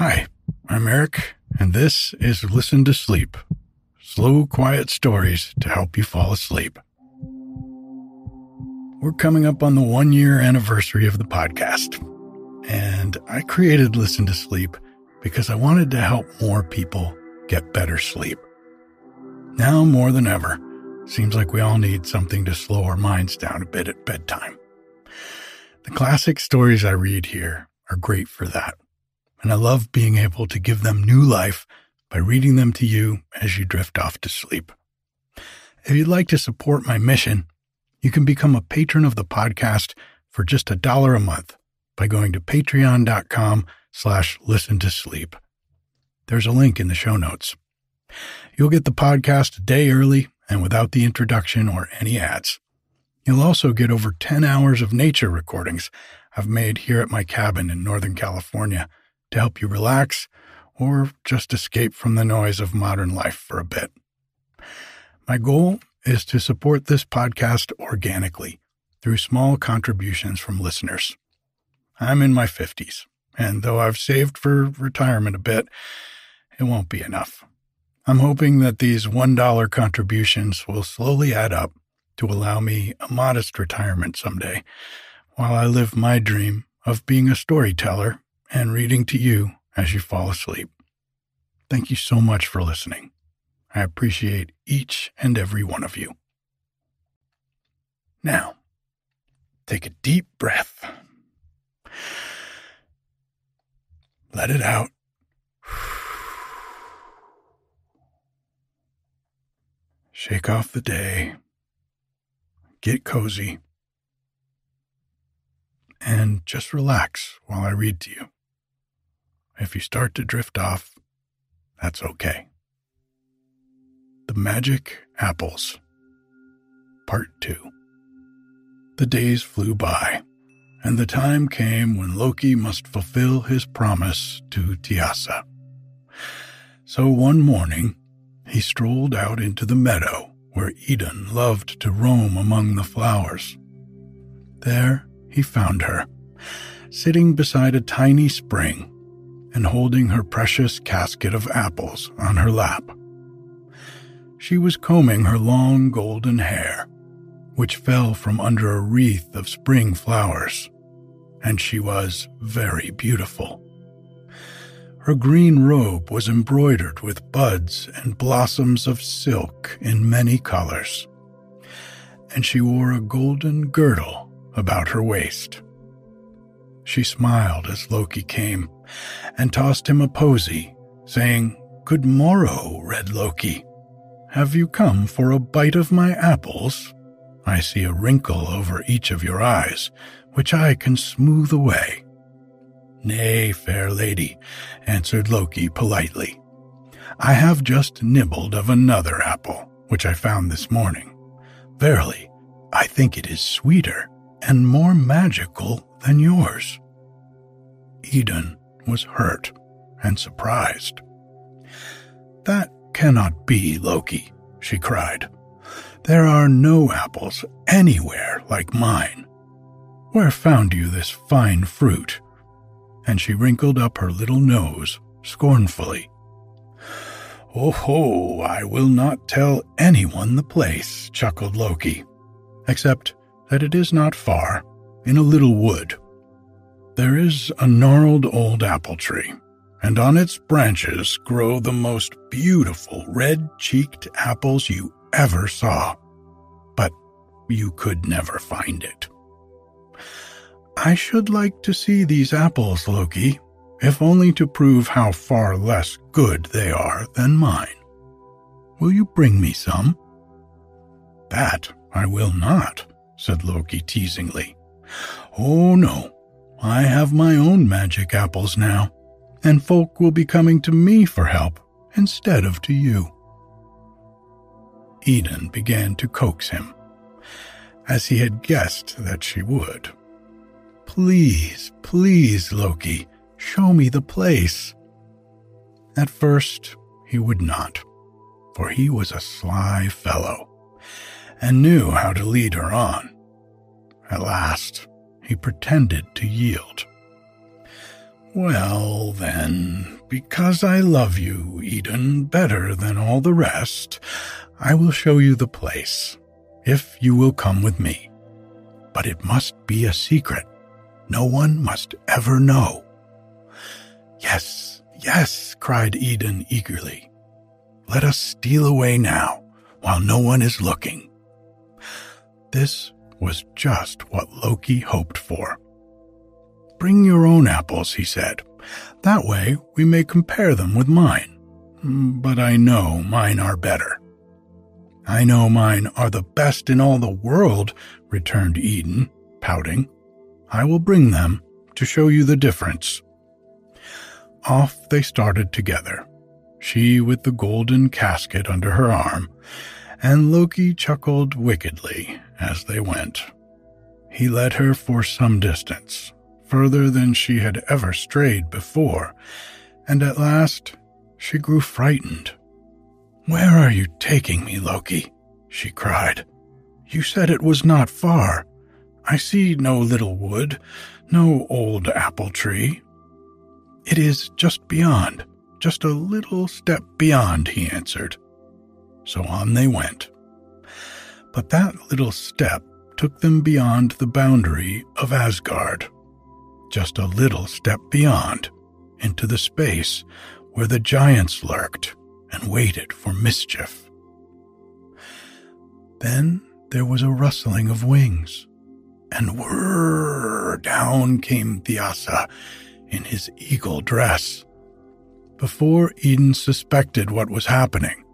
Hi, I'm Eric, and this is Listen to Sleep slow, quiet stories to help you fall asleep. We're coming up on the one year anniversary of the podcast, and I created Listen to Sleep because I wanted to help more people get better sleep. Now more than ever, seems like we all need something to slow our minds down a bit at bedtime. The classic stories I read here are great for that, and I love being able to give them new life by reading them to you as you drift off to sleep. If you'd like to support my mission, you can become a patron of the podcast for just a dollar a month by going to patreon.com slash listen to sleep. There's a link in the show notes. You'll get the podcast a day early and without the introduction or any ads. You'll also get over 10 hours of nature recordings I've made here at my cabin in Northern California to help you relax or just escape from the noise of modern life for a bit. My goal is to support this podcast organically through small contributions from listeners. I'm in my 50s, and though I've saved for retirement a bit, it won't be enough. I'm hoping that these $1 contributions will slowly add up to allow me a modest retirement someday while I live my dream of being a storyteller and reading to you as you fall asleep. Thank you so much for listening. I appreciate each and every one of you. Now, take a deep breath. Let it out. Shake off the day. Get cozy. And just relax while I read to you. If you start to drift off, that's okay. The Magic Apples, Part 2. The days flew by, and the time came when Loki must fulfill his promise to Thiasse. So one morning, he strolled out into the meadow where Idun loved to roam among the flowers. There he found her, sitting beside a tiny spring and holding her precious casket of apples on her lap. She was combing her long golden hair, which fell from under a wreath of spring flowers, and she was very beautiful. Her green robe was embroidered with buds and blossoms of silk in many colors, and she wore a golden girdle about her waist. She smiled as Loki came and tossed him a posy, saying, Good morrow, Red Loki. Have you come for a bite of my apples? I see a wrinkle over each of your eyes, which I can smooth away. Nay, fair lady, answered Loki politely. I have just nibbled of another apple, which I found this morning. Verily, I think it is sweeter and more magical than yours. Idun was hurt and surprised. That cannot be, Loki, she cried. There are no apples anywhere like mine. Where found you this fine fruit? And she wrinkled up her little nose scornfully. Oh ho, I will not tell anyone the place, chuckled Loki, except that it is not far, in a little wood. There is a gnarled old apple tree, and on its branches grow the most beautiful red cheeked apples you ever saw. But you could never find it. I should like to see these apples, Loki, if only to prove how far less good they are than mine. Will you bring me some? That I will not, said Loki teasingly. Oh no, I have my own magic apples now, and folk will be coming to me for help instead of to you. Idun began to coax him, as he had guessed that she would. Please, please, Loki, Show me the place. At first, he would not, for he was a sly fellow and knew how to lead her on. At last, he pretended to yield. Well, then, because I love you, Idun, better than all the rest, I will show you the place, if you will come with me. But it must be a secret. No one must ever know. Yes, yes, cried Idun eagerly. Let us steal away now, while no one is looking. This was just what Loki hoped for. Bring your own apples, he said. That way we may compare them with mine. But I know mine are better. I know mine are the best in all the world, returned Idun, pouting. I will bring them to show you the difference. Off they started together, she with the golden casket under her arm, and Loki chuckled wickedly as they went. He led her for some distance, further than she had ever strayed before, and at last she grew frightened. Where are you taking me, Loki? she cried. You said it was not far. I see no little wood, no old apple tree, it is just beyond, just a little step beyond, he answered. So on they went. But that little step took them beyond the boundary of Asgard, just a little step beyond, into the space where the giants lurked and waited for mischief. Then there was a rustling of wings, and whirr down came Thiasse in his eagle dress. Before Idun suspected what was happening,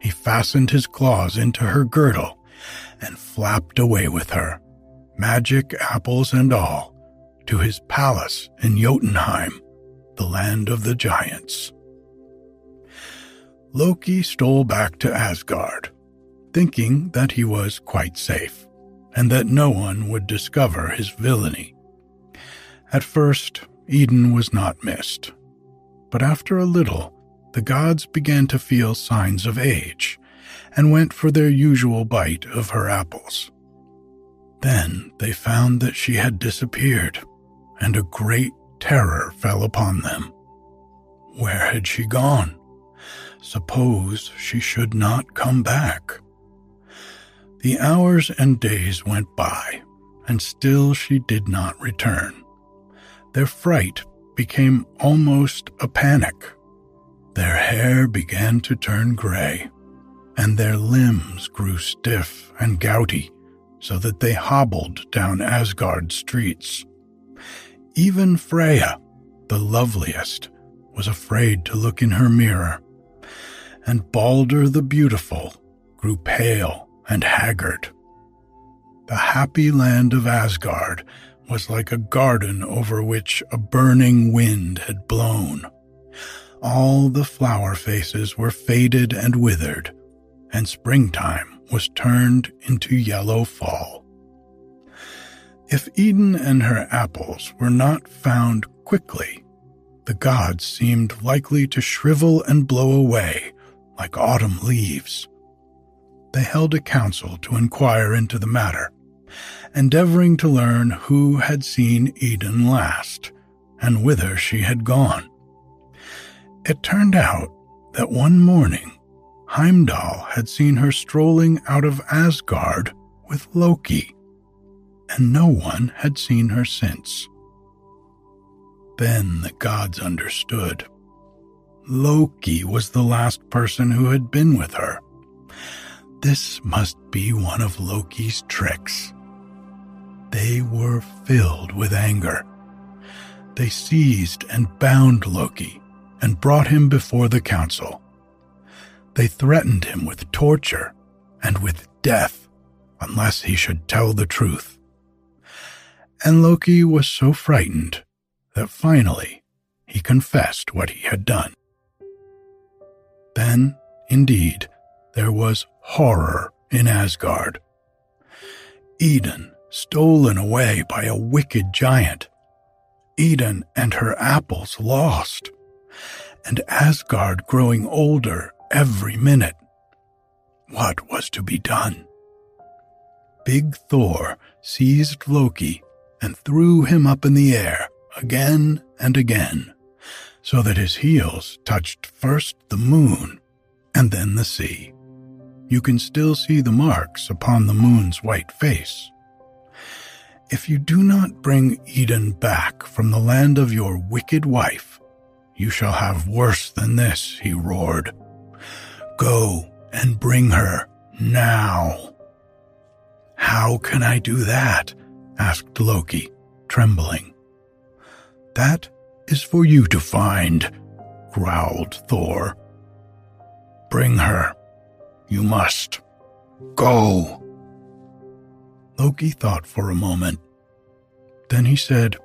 he fastened his claws into her girdle and flapped away with her, magic apples and all, to his palace in Jotunheim, the land of the giants. Loki stole back to Asgard, thinking that he was quite safe and that no one would discover his villainy. At first, Idun was not missed. But after a little, the gods began to feel signs of age and went for their usual bite of her apples. Then they found that she had disappeared, and a great terror fell upon them. Where had she gone? Suppose she should not come back. The hours and days went by, and still she did not return. Their fright became almost a panic. Their hair began to turn gray, and their limbs grew stiff and gouty so that they hobbled down Asgard streets. Even Freya, the loveliest, was afraid to look in her mirror, and Balder the Beautiful grew pale and haggard. The happy land of Asgard was like a garden over which a burning wind had blown. All the flower faces were faded and withered, and springtime was turned into yellow fall. If Idun and her apples were not found quickly, the gods seemed likely to shrivel and blow away like autumn leaves. They held a council to inquire into the matter, endeavoring to learn who had seen Idun last and whither she had gone. It turned out that one morning Heimdall had seen her strolling out of Asgard with Loki, and no one had seen her since. Then the gods understood. Loki was the last person who had been with her. This must be one of Loki's tricks. They were filled with anger. They seized and bound Loki and brought him before the council. They threatened him with torture and with death unless he should tell the truth. And Loki was so frightened that finally he confessed what he had done. Then, indeed, there was horror in Asgard. Idun stolen away by a wicked giant. Idun and her apples lost. And Asgard growing older every minute. What was to be done? Big Thor seized Loki and threw him up in the air again and again, so that his heels touched first the moon and then the sea. You can still see the marks upon the moon's white face. If you do not bring Idun back from the land of your wicked wife, you shall have worse than this, he roared. Go and bring her now. How can I do that? asked Loki, trembling. That is for you to find, growled Thor. Bring her. You must. Go. Loki thought for a moment. Then he said,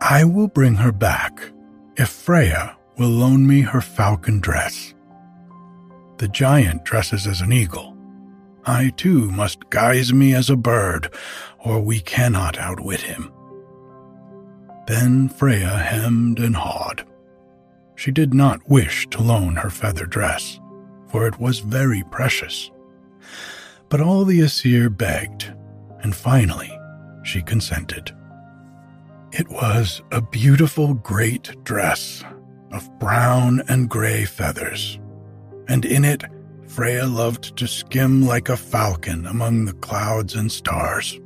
I will bring her back if Freya will loan me her falcon dress. The giant dresses as an eagle. I too must guise me as a bird, or we cannot outwit him. Then Freya hemmed and hawed. She did not wish to loan her feather dress, for it was very precious. But all the Aesir begged, and finally she consented. It was a beautiful great dress of brown and gray feathers, and in it Freya loved to skim like a falcon among the clouds and stars.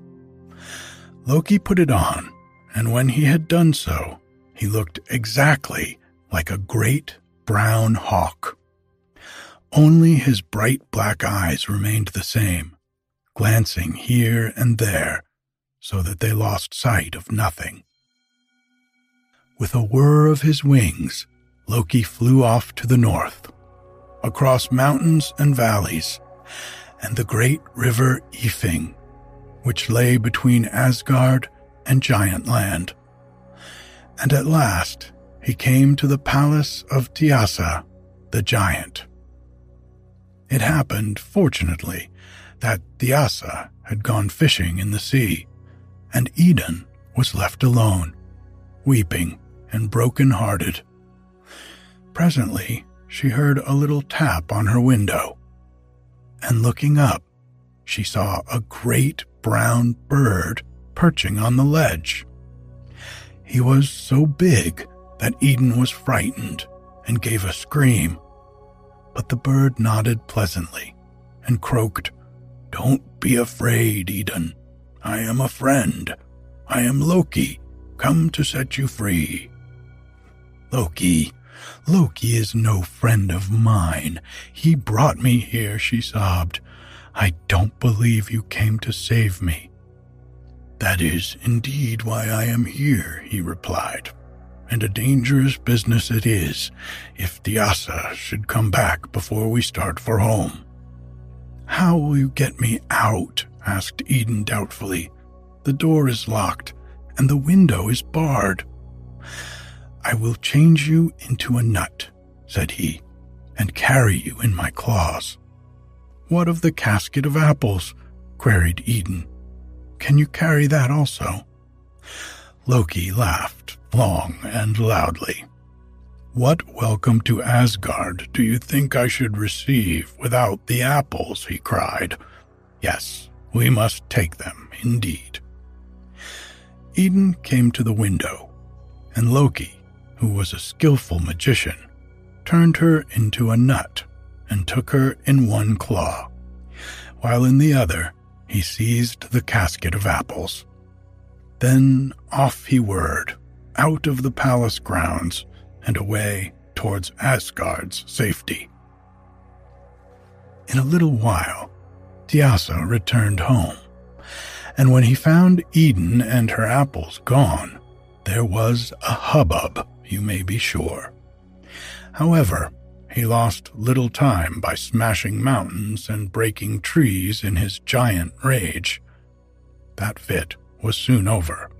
Loki put it on and when he had done so, he looked exactly like a great brown hawk. Only his bright black eyes remained the same, glancing here and there so that they lost sight of nothing. With a whir of his wings, Loki flew off to the north, across mountains and valleys, and the great river Ifing, which lay between Asgard and giant land. And at last he came to the palace of Thiasse, the giant. It happened, fortunately, that Thiasse had gone fishing in the sea, and Idun was left alone, weeping and broken hearted. Presently, she heard a little tap on her window, and looking up, she saw a great brown bird perching on the ledge. He was so big that Idun was frightened and gave a scream. But the bird nodded pleasantly and croaked, Don't be afraid, Idun. I am a friend. I am Loki, come to set you free. Loki, Loki is no friend of mine. He brought me here, she sobbed. I don't believe you came to save me. That is indeed why I am here, he replied, and a dangerous business it is if Thiasse should come back before we start for home. How will you get me out? asked Idun doubtfully. The door is locked, and the window is barred. I will change you into a nut, said he, and carry you in my claws. What of the casket of apples? queried Idun. Can you carry that also? Loki laughed long and loudly. What welcome to Asgard do you think I should receive without the apples? he cried. Yes, we must take them, indeed. Idun came to the window, and Loki, who was a skilful magician, turned her into a nut and took her in one claw, while in the other he seized the casket of apples. Then off he whirred, out of the palace grounds and away towards Asgard's safety. In a little while, Thiasse returned home, and when he found Idun and her apples gone, there was a hubbub, you may be sure. However, he lost little time by smashing mountains and breaking trees in his giant rage. That fit was soon over.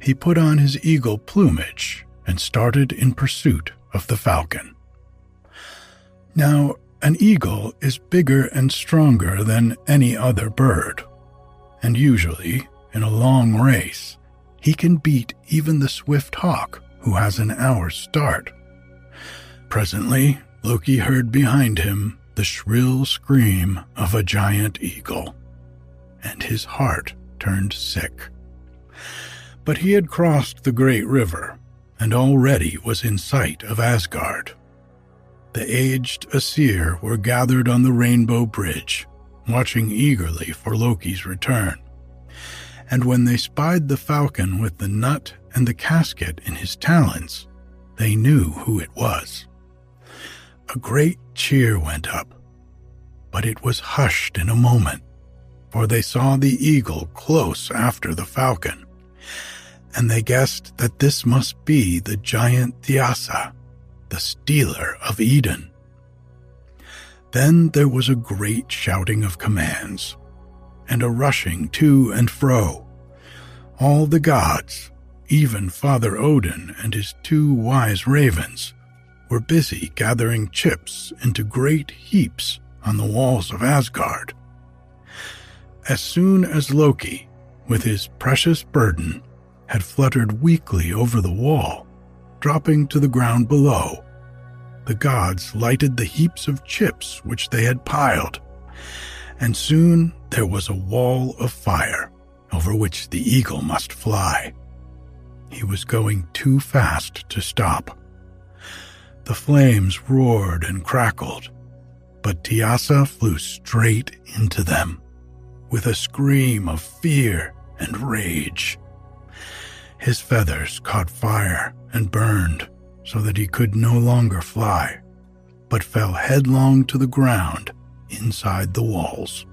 He put on his eagle plumage and started in pursuit of the falcon. Now, an eagle is bigger and stronger than any other bird, and usually, in a long race, he can beat even the swift hawk who has an hour's start. Presently, Loki heard behind him the shrill scream of a giant eagle, and his heart turned sick. But he had crossed the great river and already was in sight of Asgard. The aged Aesir were gathered on the Rainbow Bridge, watching eagerly for Loki's return. And when they spied the falcon with the nut and the casket in his talons, they knew who it was. A great cheer went up, but it was hushed in a moment, for they saw the eagle close after the falcon, and they guessed that this must be the giant Thiasse, the stealer of Idun. Then there was a great shouting of commands, and a rushing to and fro. All the gods, even Father Odin and his two wise ravens, were busy gathering chips into great heaps on the walls of Asgard. As soon as Loki, with his precious burden, had fluttered weakly over the wall, dropping to the ground below, the gods lighted the heaps of chips which they had piled, and soon there was a wall of fire over which the eagle must fly. He was going too fast to stop. The flames roared and crackled, but Thiasse flew straight into them with a scream of fear and rage. His feathers caught fire and burned so that he could no longer fly, but fell headlong to the ground inside the walls.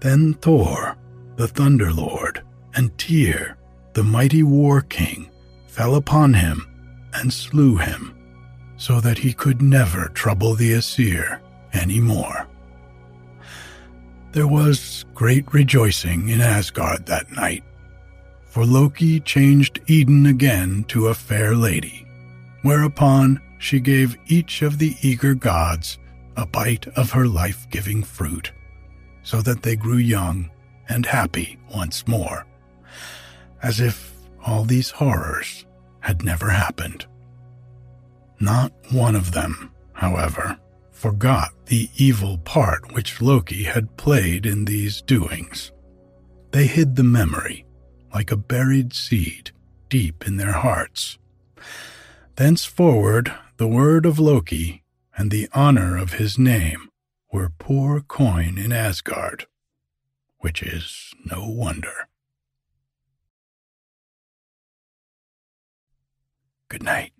Then Thor, the Thunder Lord, and Tyr, the mighty war king, fell upon him and slew him so that he could never trouble the Aesir any more. There was great rejoicing in Asgard that night, for Loki changed Idun again to a fair lady, whereupon she gave each of the eager gods a bite of her life giving fruit, so that they grew young and happy once more, as if all these horrors had never happened. Not one of them, however, forgot the evil part which Loki had played in these doings. They hid the memory, like a buried seed, deep in their hearts. Thenceforward, the word of Loki and the honor of his name were poor coin in Asgard, which is no wonder. Good night.